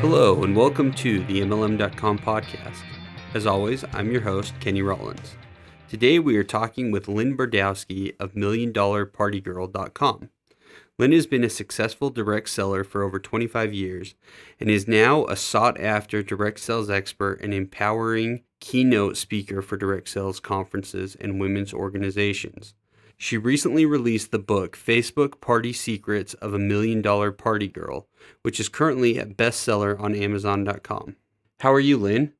Hello, and welcome to the MLM.com podcast. As always, I'm your host, Kenny Rollins. Today we are talking with Lynn Bardowski of MillionDollarPartyGirl.com. Lynn has been a successful direct seller for over 25 years and is now a sought after direct sales expert and empowering keynote speaker for direct sales conferences and women's organizations. She recently released the book Facebook Party Secrets of a Million Dollar Party Girl, which is currently a bestseller on Amazon.com. How are you, Lynn?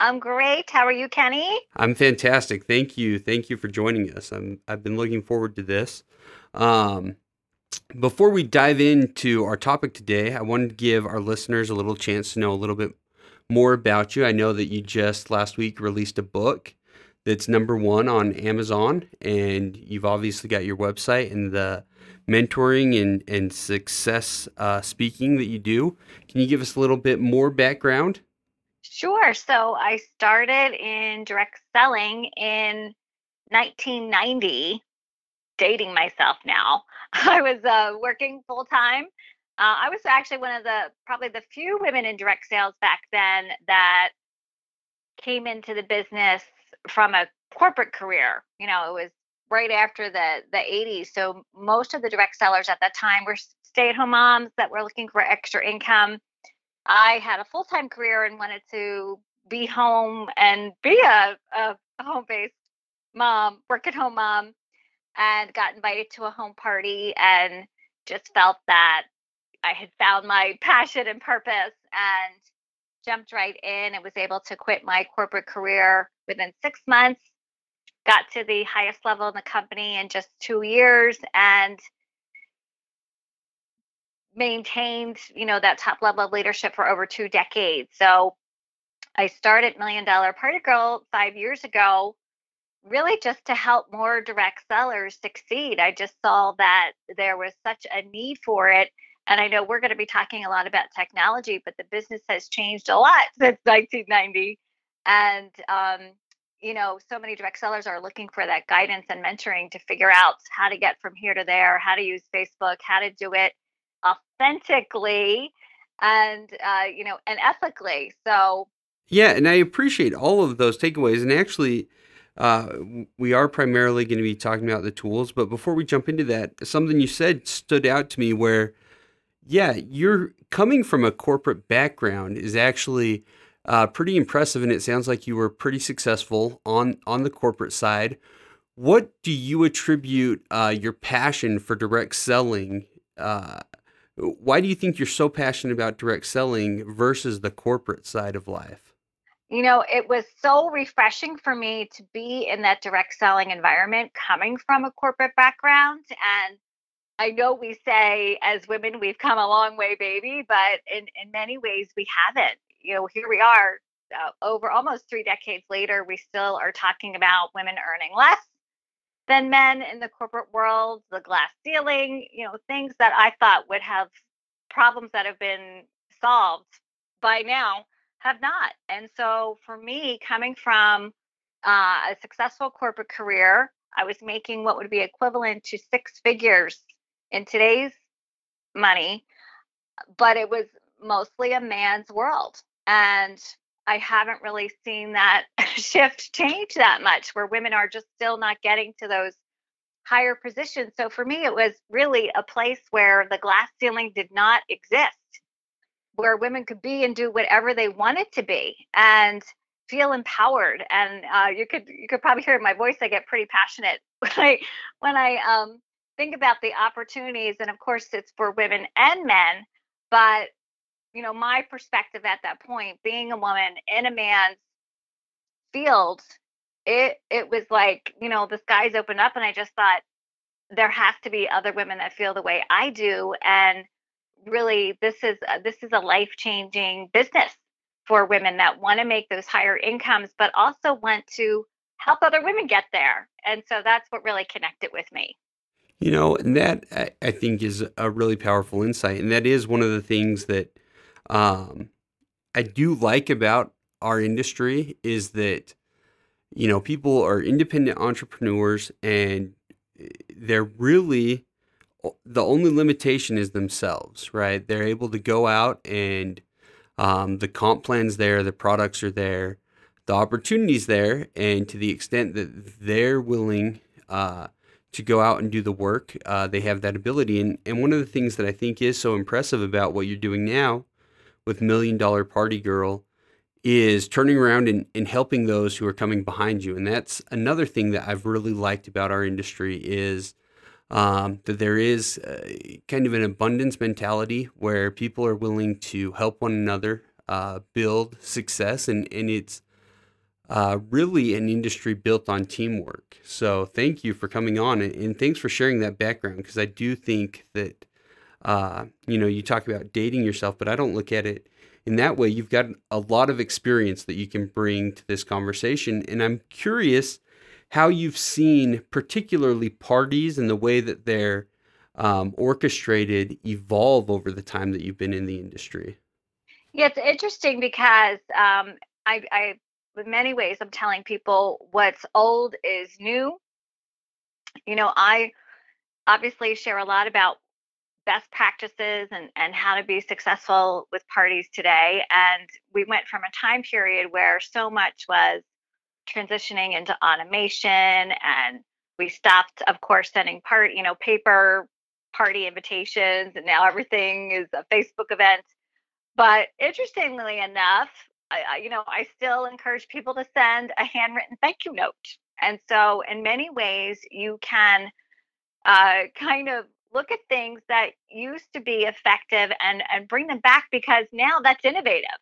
I'm great. How are you, Kenny? I'm fantastic. Thank you. Thank you for joining us. I'm, I've been looking forward to this. Um, before we dive into our topic today, I wanted to give our listeners a little chance to know a little bit more about you. I know that you just last week released a book that's number one on Amazon, and you've obviously got your website and the mentoring and, and success uh, speaking that you do. Can you give us a little bit more background? Sure. So I started in direct selling in 1990, dating myself now. I was uh, working full time. Uh, I was actually one of the probably the few women in direct sales back then that came into the business from a corporate career. You know, it was right after the the 80s. So most of the direct sellers at that time were stay-at-home moms that were looking for extra income. I had a full-time career and wanted to be home and be a, a home-based mom, work at home mom, and got invited to a home party and just felt that I had found my passion and purpose and jumped right in and was able to quit my corporate career within six months got to the highest level in the company in just two years and maintained you know that top level of leadership for over two decades. So i started million dollar party girl five years ago really just to help more direct sellers succeed. I just saw that there was such a need for it and i know we're going to be talking a lot about technology but the business has changed a lot since 1990 and um, you know, so many direct sellers are looking for that guidance and mentoring to figure out how to get from here to there, how to use Facebook, how to do it authentically and uh, you know, and ethically. So yeah, and I appreciate all of those takeaways. And actually, uh, we are primarily going to be talking about the tools. But before we jump into that, something you said stood out to me where, yeah, you're coming from a corporate background is actually uh, pretty impressive, and it sounds like you were pretty successful on on the corporate side. What do you attribute uh, your passion for direct selling? Uh, why do you think you're so passionate about direct selling versus the corporate side of life? You know, it was so refreshing for me to be in that direct selling environment coming from a corporate background. And I know we say as women, we've come a long way, baby, but in, in many ways, we haven't you know, here we are uh, over almost three decades later, we still are talking about women earning less than men in the corporate world, the glass ceiling, you know, things that I thought would have problems that have been solved by now have not. And so for me, coming from uh, a successful corporate career, I was making what would be equivalent to six figures in today's money, but it was mostly a man's world. And I haven't really seen that shift change that much where women are just still not getting to those higher positions. So for me, it was really a place where the glass ceiling did not exist, where women could be and do whatever they wanted to be and feel empowered. And uh, you could you could probably hear in my voice I get pretty passionate when I when I um, think about the opportunities. And of course, it's for women and men, but you know, my perspective at that point, being a woman in a man's field, it it was like, you know, the skies opened up and I just thought there has to be other women that feel the way I do and really this is a, this is a life-changing business for women that want to make those higher incomes but also want to help other women get there. And so that's what really connected with me. You know, and that I think is a really powerful insight. And that is one of the things that um, I do like about our industry is that you know people are independent entrepreneurs and eh, they're really the only limitation is themselves right they're able to go out and Um, the comp plans there, the products are there, the opportunities there, and to the extent that they're willing uh, to go out and do the work, uh, they have that ability. And and one of the things that I think is so impressive about what you're doing now with Million Dollar Party Girl is turning around and, and helping those who are coming behind you. And that's another thing that I've really liked about our industry is um, that there is kind of an abundance mentality where people are willing to help one another uh, build success, and, and it's uh, really an industry built on teamwork. So thank you for coming on, and, and thanks for sharing that background because I do think that uh, you know you talk about dating yourself, but I don't look at it in that way. You've got a lot of experience that you can bring to this conversation, and I'm curious how you've seen particularly parties and the way that they're um, orchestrated evolve over the time that you've been in the industry. Yeah, it's interesting because um, I, I, in many ways, I'm telling people what's old is new. You know, I obviously share a lot about best practices and, and how to be successful with parties today. And we went from a time period where so much was transitioning into automation and we stopped of course sending part you know paper party invitations and now everything is a facebook event but interestingly enough I, you know i still encourage people to send a handwritten thank you note and so in many ways you can uh, kind of look at things that used to be effective and and bring them back because now that's innovative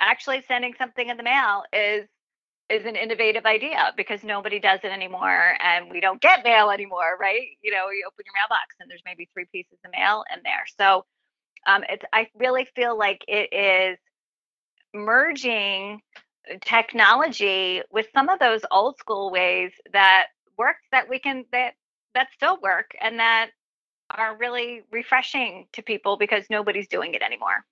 actually sending something in the mail is is an innovative idea because nobody does it anymore and we don't get mail anymore, right? You know, you open your mailbox and there's maybe three pieces of mail in there. So um, it's I really feel like it is merging technology with some of those old school ways that work that we can that that still work and that are really refreshing to people because nobody's doing it anymore.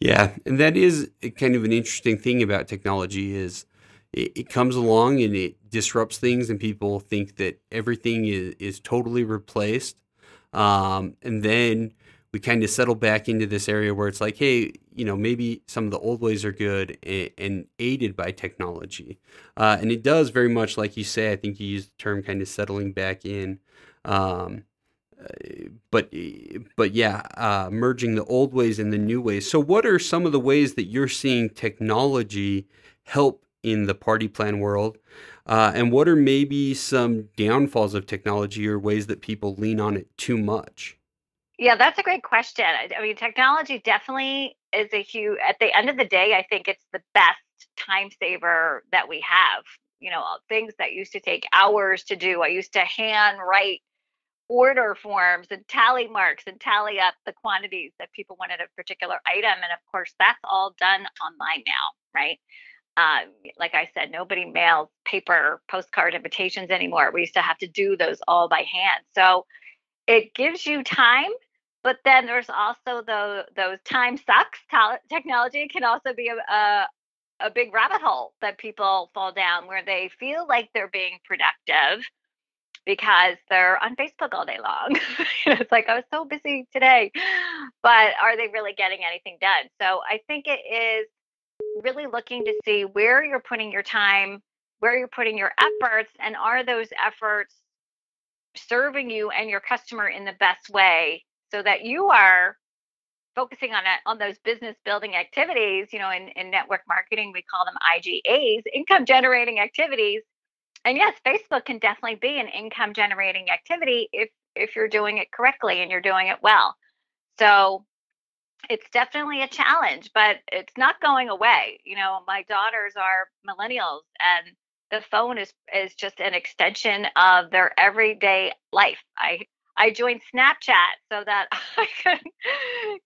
Yeah, and that is kind of an interesting thing about technology is it, it comes along and it disrupts things, and people think that everything is, is totally replaced. Um, and then we kind of settle back into this area where it's like, hey, you know, maybe some of the old ways are good and, and aided by technology. Uh, and it does very much, like you say, I think you used the term kind of settling back in. Um, uh, but but yeah, uh, merging the old ways and the new ways. So, what are some of the ways that you're seeing technology help in the party plan world? Uh, and what are maybe some downfalls of technology or ways that people lean on it too much? Yeah, that's a great question. I, mean, technology definitely is a huge, at the end of the day, I think it's the best time saver that we have. You know, things that used to take hours to do. I used to hand write order forms and tally marks and tally up the quantities that people wanted a particular item. And of course, that's all done online now, right? um, like I said, nobody mails paper postcard invitations anymore. We used to have to do those all by hand. So it gives you time, but then there's also the those time sucks. Technology can also be a, a a big rabbit hole that people fall down where they feel like they're being productive because they're on Facebook all day long. it's like I was so busy today, but are they really getting anything done? So I think it is really looking to see where you're putting your time, where you're putting your efforts, and are those efforts serving you and your customer in the best way so that you are focusing on it, on those business building activities you know in, in network marketing we call them igas income generating activities and yes facebook can definitely be an income generating activity if if you're doing it correctly and you're doing it well so it's definitely a challenge, but it's not going away. You know, my daughters are millennials and the phone is is just an extension of their everyday life. I I joined Snapchat so that I can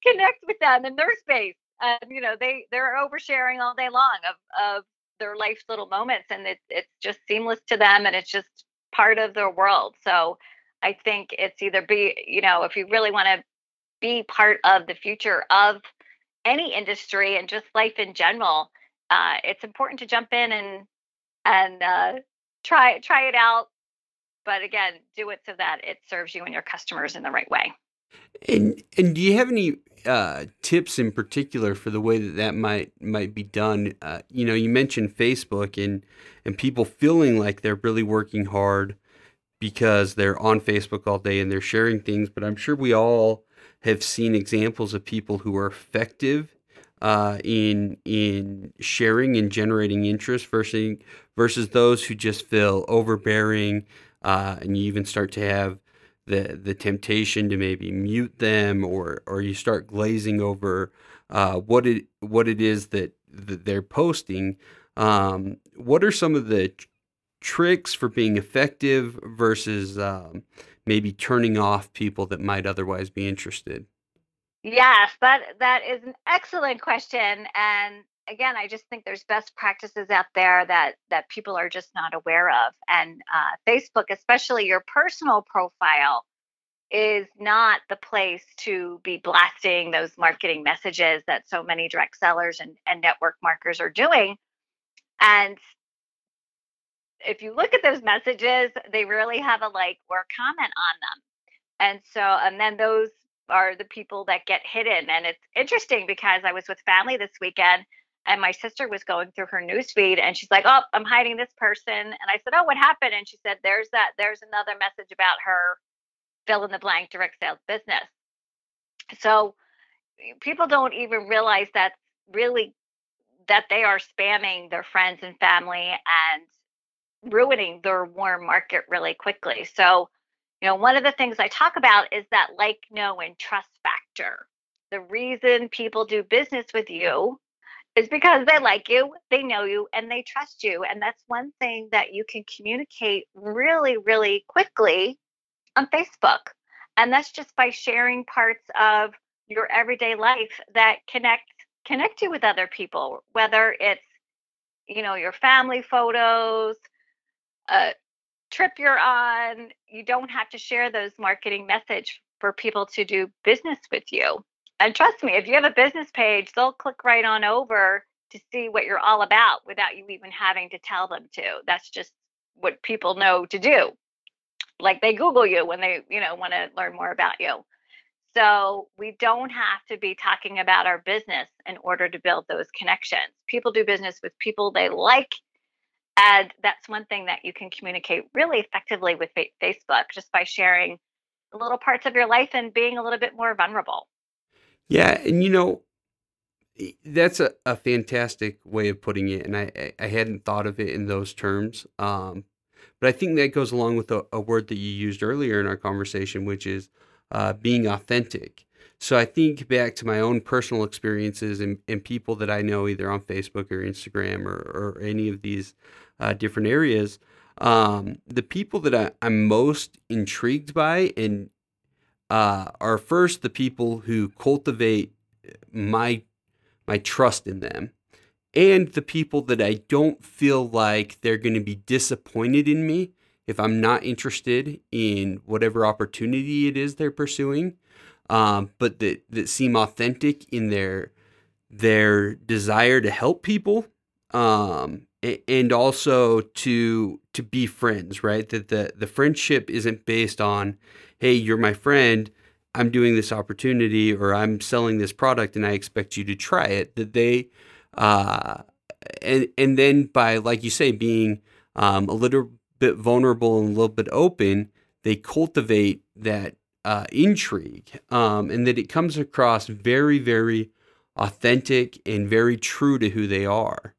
connect with them in their space. And you know, they they're oversharing all day long of of their life's little moments and it's it's just seamless to them and it's just part of their world. So I think it's either be, you know, if you really want to be part of the future of any industry and just life in general, uh, it's important to jump in and and uh, try try it out. But again, do it so that it serves you and your customers in the right way. And and do you have any uh, tips in particular for the way that that might might be done? Uh, you know, you mentioned Facebook and and people feeling like they're really working hard because they're on Facebook all day and they're sharing things. But I'm sure we all have seen examples of people who are effective uh, in in sharing and generating interest versus versus those who just feel overbearing, uh, and you even start to have the the temptation to maybe mute them, or or you start glazing over uh, what it what it is that, that they're posting. Um, what are some of the tricks for being effective versus um, maybe turning off people that might otherwise be interested? Yes, that that is an excellent question. And again, I just think there's best practices out there that that people are just not aware of. And uh, Facebook, especially your personal profile, is not the place to be blasting those marketing messages that so many direct sellers and, and network marketers are doing. And if you look at those messages, they really have a like or comment on them. And so, and then those are the people that get hidden. And it's interesting because I was with family this weekend and my sister was going through her newsfeed and she's like, Oh, I'm hiding this person. And I said, Oh, what happened? And she said, There's that, there's another message about her fill in the blank direct sales business. So people don't even realize that really that they are spamming their friends and family and ruining their warm market really quickly. So you know, one of the things I talk about is that like, know, and trust factor. The reason people do business with you is because they like you, they know you, and they trust you. And that's one thing that you can communicate really, really quickly on Facebook. And that's just by sharing parts of your everyday life that connect connect you with other people, whether it's you know your family photos, uh, trip you're on, you don't have to share those marketing message for people to do business with you. And trust me, if you have a business page, they'll click right on over to see what you're all about without you even having to tell them to. That's just what people know to do. Like they Google you when they, you know, want to learn more about you. So we don't have to be talking about our business in order to build those connections. People do business with people they like and that's one thing that you can communicate really effectively with Facebook just by sharing little parts of your life and being a little bit more vulnerable. Yeah. And you know, that's a, a fantastic way of putting it. And I, I hadn't thought of it in those terms. Um, but I think that goes along with a, a, word that you used earlier in our conversation, which is uh, being authentic. So I think back to my own personal experiences and, and people that I know either on Facebook or Instagram or, or any of these uh, different areas. Um, the people that I, am most intrigued by and uh, are first the people who cultivate my my trust in them, and the people that I don't feel like they're going to be disappointed in me if I'm not interested in whatever opportunity it is they're pursuing, um, but that that seem authentic in their their desire to help people um, and also to to be friends right? That the the friendship isn't based on hey you're my friend i'm doing this opportunity or i'm selling this product and i expect you to try it that they uh and and then by like you say being um, a little bit vulnerable and a little bit open they cultivate that uh, intrigue um, and that it comes across very very authentic and very true to who they are.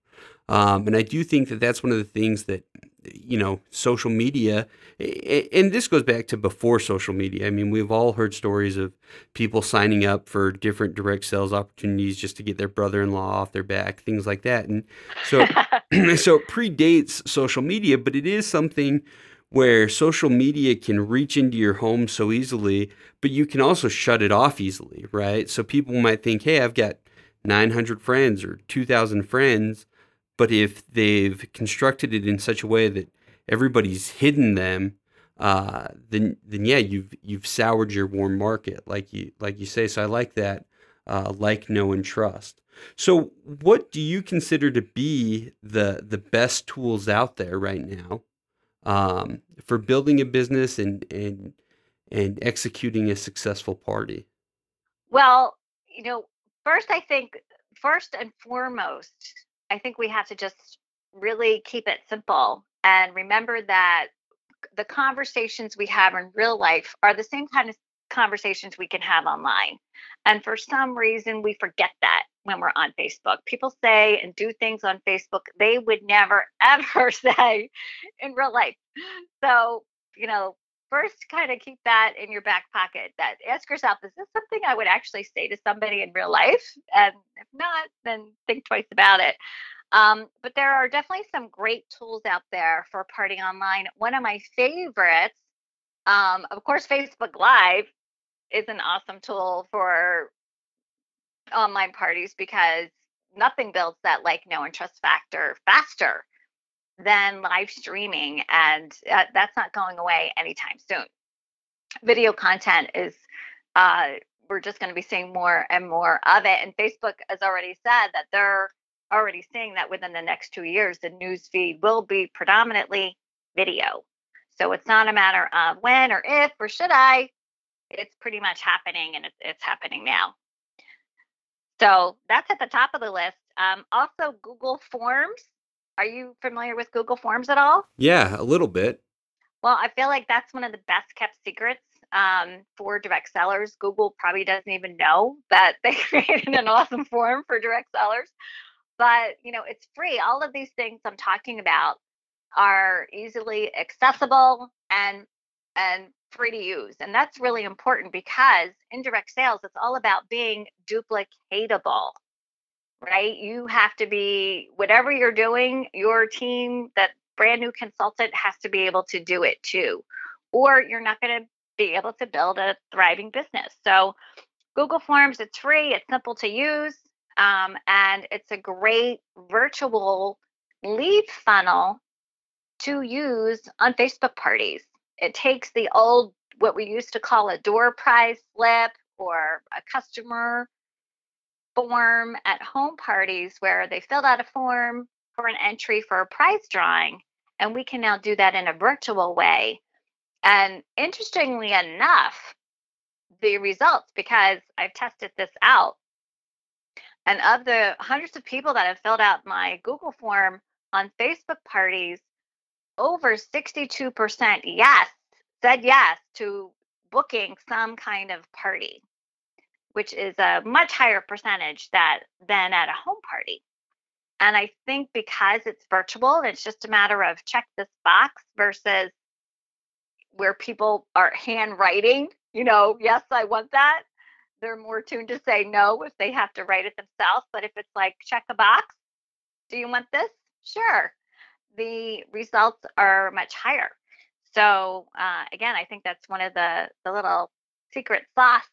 Um, and I do think that that's one of the things that, you know, social media, and this goes back to before social media. I mean, we've all heard stories of people signing up for different direct sales opportunities just to get their brother in law off their back, things like that. And so, so it predates social media, but it is something where social media can reach into your home so easily, but you can also shut it off easily, right? So people might think, hey, I've got 900 friends or 2,000 friends. But if they've constructed it in such a way that everybody's hidden them, uh, then then yeah, you've you've soured your warm market, like you like you say. So I like that, uh, like, know, and trust. So, what do you consider to be the the best tools out there right now um, for building a business and and and executing a successful party? Well, you know, first, I think, first and foremost, I think we have to just really keep it simple and remember that the conversations we have in real life are the same kind of conversations we can have online. And for some reason, we forget that when we're on Facebook. People say and do things on Facebook they would never, ever say in real life. So, you know, first kind of keep that in your back pocket that ask yourself is this something i would actually say to somebody in real life? And if not then think twice about it. Um, but there are definitely some great tools out there for partying online. One of my favorites um, of course facebook live is an awesome tool for online parties because nothing builds that like know and trust factor faster than live streaming, and uh, that's not going away anytime soon. Video content is, uh, we're just going to be seeing more and more of it. And Facebook has already said that they're already seeing that within the next two years, the news feed will be predominantly video. So it's not a matter of when or if or should I. It's pretty much happening, and it's, it's happening now. So that's at the top of the list. Um, also, Google Forms are you familiar with Google Forms at all? Yeah, a little bit. Well, I feel like that's one of the best kept secrets um, for direct sellers. Google probably doesn't even know that they created an awesome form for direct sellers. But, you know, it's free. All of these things I'm talking about are easily accessible and and free to use. And that's really important because in direct sales, it's all about being duplicatable right? You have to be, whatever you're doing, your team, that brand new consultant has to be able to do it too, or you're not going to be able to build a thriving business. So, Google Forms, it's free, it's simple to use, um, and it's a great virtual lead funnel to use on Facebook parties. It takes the old, what we used to call a door prize slip or a customer form at home parties where they filled out a form for an entry for a prize drawing, and we can now do that in a virtual way. And interestingly enough, the results, because I've tested this out, and of the hundreds of people that have filled out my Google form on Facebook parties, over 62% yes, said yes to booking some kind of party which is a much higher percentage that than at a home party. And I think because it's virtual, it's just a matter of check this box versus where people are handwriting, you know, yes, I want that. They're more tuned to say no if they have to write it themselves. But if it's like check a box, do you want this? Sure. The results are much higher. So uh, again, I think that's one of the the little secret sauce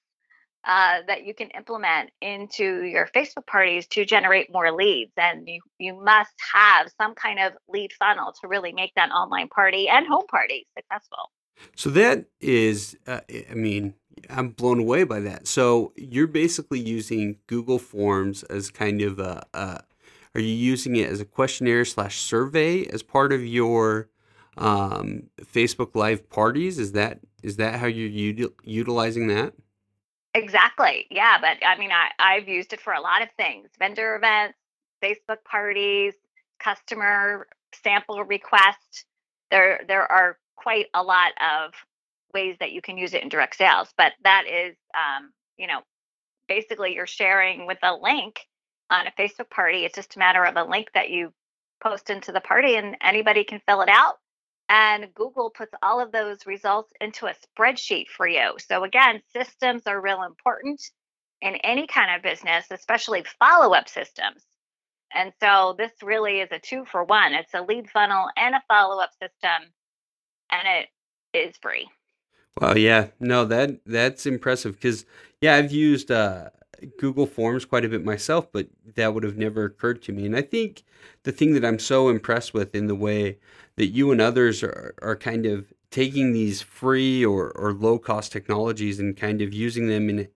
uh, that you can implement into your Facebook parties to generate more leads. And you, you must have some kind of lead funnel to really make that online party and home party successful. So that is, uh, I mean, I'm blown away by that. So you're basically using Google Forms as kind of a, a are you using it as a questionnaire slash survey as part of your um, Facebook Live parties? Is that is that how you're util- utilizing that? Exactly. Yeah, but I mean, I I've used it for a lot of things: vendor events, Facebook parties, customer sample requests. There there are quite a lot of ways that you can use it in direct sales, but that is, um, you know, basically you're sharing with a link on a Facebook party. It's just a matter of a link that you post into the party, and anybody can fill it out and Google puts all of those results into a spreadsheet for you. So, again, systems are real important in any kind of business, especially follow up systems. And so, this really is a two for one it's a lead funnel and a follow up system, and it is free. Well, yeah, no, that that's impressive because yeah, I've used uh, Google Forms quite a bit myself, but that would have never occurred to me. And I think the thing that I'm so impressed with in the way that you and others are, are kind of taking these free or, or low cost technologies and kind of using them in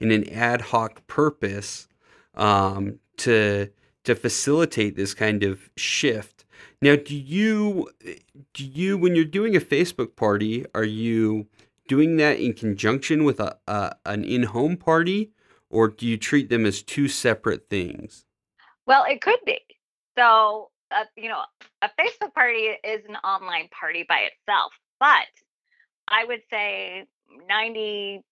in an ad hoc purpose um, to to facilitate this kind of shift. Now, do you do you when you're doing a Facebook party, are you doing that in conjunction with a, a an in home party, or do you treat them as two separate things? Well, it could be. So, uh, you know, a Facebook party is an online party by itself, but I would say 95%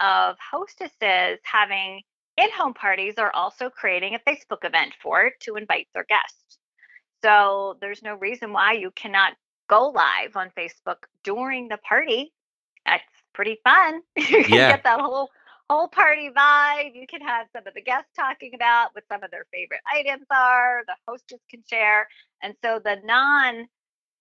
of hostesses having in home parties are also creating a Facebook event for it to invite their guests. So there's no reason why you cannot go live on Facebook during the party. That's pretty fun. you can Yeah. get that whole whole party vibe. You can have some of the guests talking about what some of their favorite items are. The hostess can share. And so the non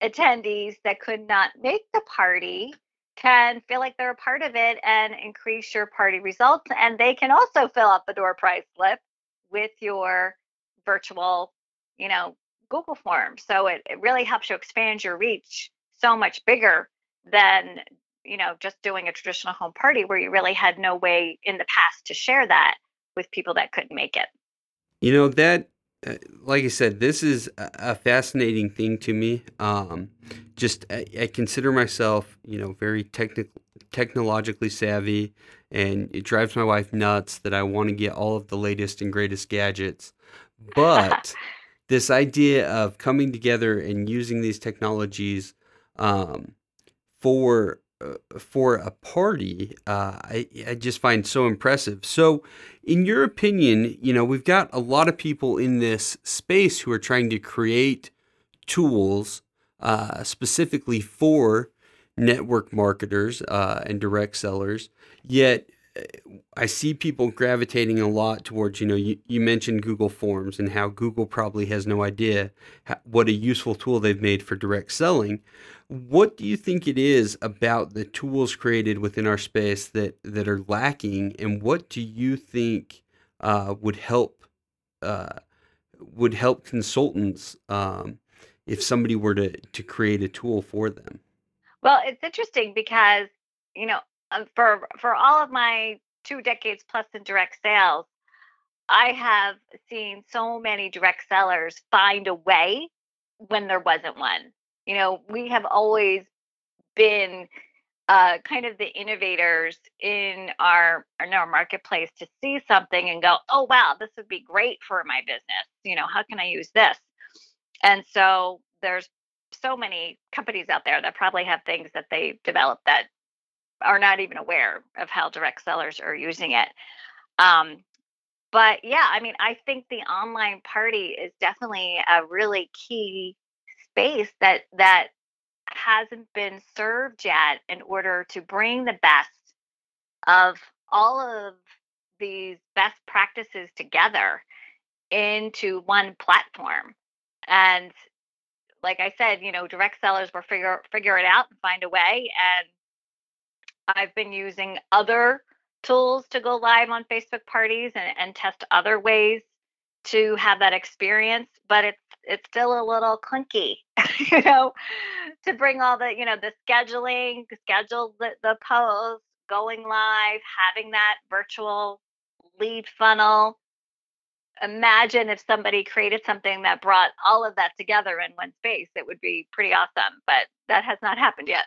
attendees that could not make the party can feel like they're a part of it and increase your party results. And they can also fill out the door prize slip with your virtual, you know, Google form. So it, it really helps you expand your reach so much bigger than, you know, just doing a traditional home party where you really had no way in the past to share that with people that couldn't make it. You know that, uh, like I said, this is a, fascinating thing to me. Um, just I, I consider myself, you know, very technical, technologically savvy, and it drives my wife nuts that I want to get all of the latest and greatest gadgets. But this idea of coming together and using these technologies um, for uh, for a party, uh, I, I just find so impressive. So, in your opinion, you know, we've got a lot of people in this space who are trying to create tools uh, specifically for network marketers uh, and direct sellers. Yet, uh, I see people gravitating a lot towards, you know, you, you mentioned Google Forms and how Google probably has no idea ho- what a useful tool they've made for direct selling. What do you think it is about the tools created within our space that, that are lacking, and what do you think uh, would help uh, would help consultants um, if somebody were to, to create a tool for them? Well, it's interesting because, you know, um, for for all of my two decades plus in direct sales, I have seen so many direct sellers find a way when there wasn't one. You know, we have always been uh, kind of the innovators in our in our marketplace to see something and go, oh wow, this would be great for my business. You know, how can I use this? And so there's so many companies out there that probably have things that they developed that are not even aware of how direct sellers are using it. Um, but yeah, I mean, I think the online party is definitely a really key space that that hasn't been served yet in order to bring the best of all of these best practices together into one platform. And like I said, you know, direct sellers will figure figure it out and find a way. And I've been using other tools to go live on Facebook parties and, and test other ways to have that experience, but it's it's still a little clunky, you know, to bring all the, you know, the scheduling, schedule the, the post, going live, having that virtual lead funnel. Imagine if somebody created something that brought all of that together in one space. It would be pretty awesome, but that has not happened yet.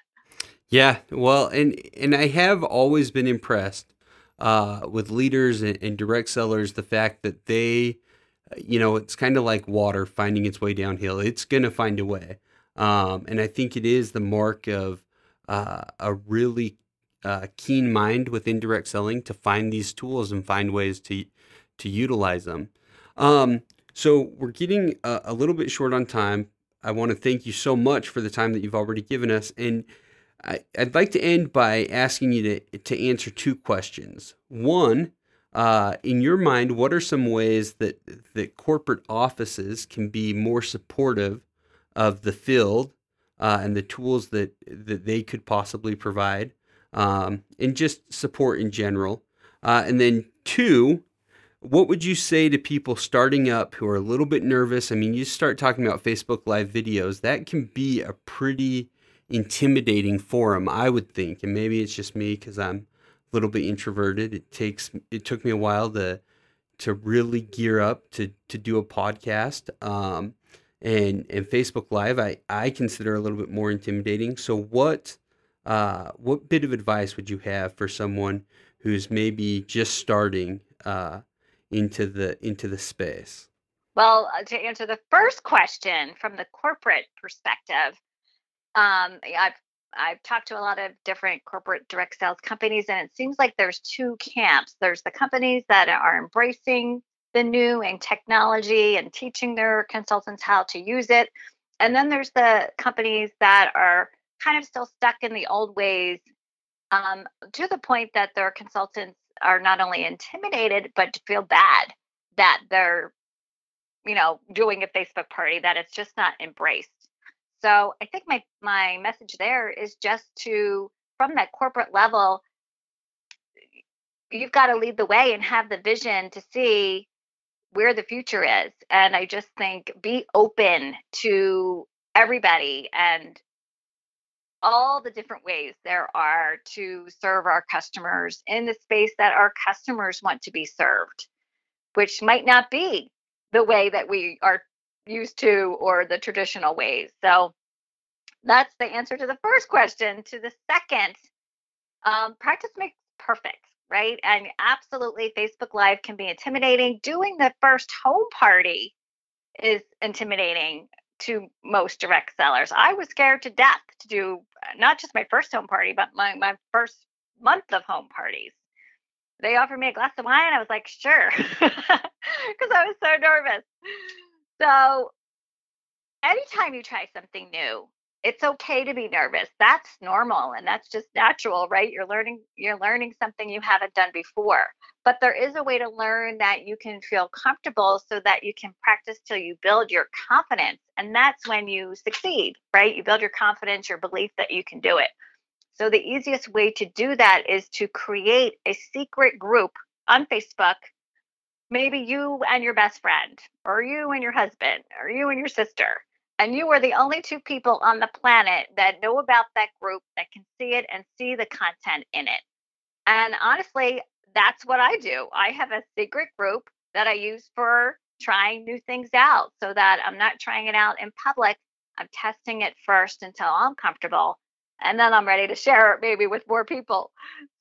Yeah, well, and and I have always been impressed uh, with leaders and, and direct sellers. The fact that they, you know, it's kind of like water finding its way downhill. It's gonna find a way, um, and I think it is the mark of uh, a really uh, keen mind with indirect selling to find these tools and find ways to to utilize them. Um, so we're getting a, a little bit short on time. I want to thank you so much for the time that you've already given us, and I, I'd like to end by asking you to to answer two questions. One, uh, in your mind, what are some ways that that corporate offices can be more supportive of the field uh, and the tools that that they could possibly provide, um, and just support in general? Uh, and then two, what would you say to people starting up who are a little bit nervous? I mean, you start talking about Facebook Live videos, that can be a pretty intimidating forum, I would think. And maybe it's just me because I'm little bit introverted. It takes it took me a while to to really gear up to to do a podcast. Um, and and Facebook Live, I I consider a little bit more intimidating. So what uh, what bit of advice would you have for someone who's maybe just starting uh, into the into the space? Well, uh, to answer the first question from the corporate perspective, um, I've I've talked to a lot of different corporate direct sales companies, and it seems like there's two camps. There's the companies that are embracing the new and technology and teaching their consultants how to use it. And then there's the companies that are kind of still stuck in the old ways um, to the point that their consultants are not only intimidated, but feel bad that they're, you know, doing a Facebook party, that it's just not embraced. So I think my my message there is just to from that corporate level, you've got to lead the way and have the vision to see where the future is. And I just think be open to everybody and all the different ways there are to serve our customers in the space that our customers want to be served, which might not be the way that we are used to or the traditional ways. So that's the answer to the first question. To the second, um, practice makes perfect, right? And absolutely, Facebook Live can be intimidating. Doing the first home party is intimidating to most direct sellers. I was scared to death to do not just my first home party, but my, my first month of home parties. They offered me a glass of wine. I was like, sure, because I was so nervous. So, anytime you try something new, it's okay to be nervous. That's normal and that's just natural right? You're learning you're learning something you haven't done before. But there is a way to learn that you can feel comfortable so that you can practice till you build your confidence and that's when you succeed right? You build your confidence your belief that you can do it. So the easiest way to do that is to create a secret group on facebook maybe you and your best friend or you and your husband or you and your sister and you are the only two people on the planet that know about that group that can see it and see the content in it. And honestly, that's what I do. I have a secret group that I use for trying new things out so that I'm not trying it out in public. I'm testing it first until I'm comfortable. And then I'm ready to share it maybe with more people.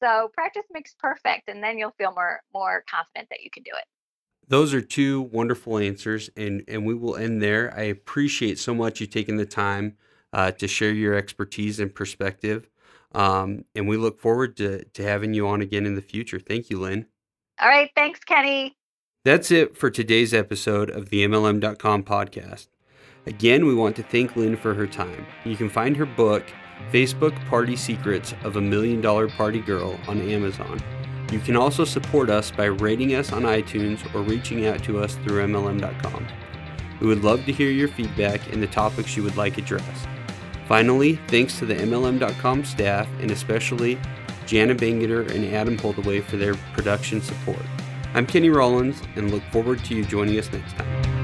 So practice makes perfect. And then you'll feel more more confident that you can do it. Those are two wonderful answers, and, and we will end there. I appreciate so much you taking the time uh, to share your expertise and perspective. Um, and we look forward to, to having you on again in the future. Thank you, Lynn. All right. Thanks, Kenny. That's it for today's episode of the MLM.com podcast. Again, we want to thank Lynn for her time. You can find her book, Facebook Party Secrets of a Million Dollar Party Girl, on Amazon. You can also support us by rating us on iTunes or reaching out to us through MLM.com. We would love to hear your feedback and the topics you would like addressed. Finally, thanks to the MLM.com staff and especially Jana Bangeter and Adam Holdaway for their production support. I'm Kenny Rollins and look forward to you joining us next time.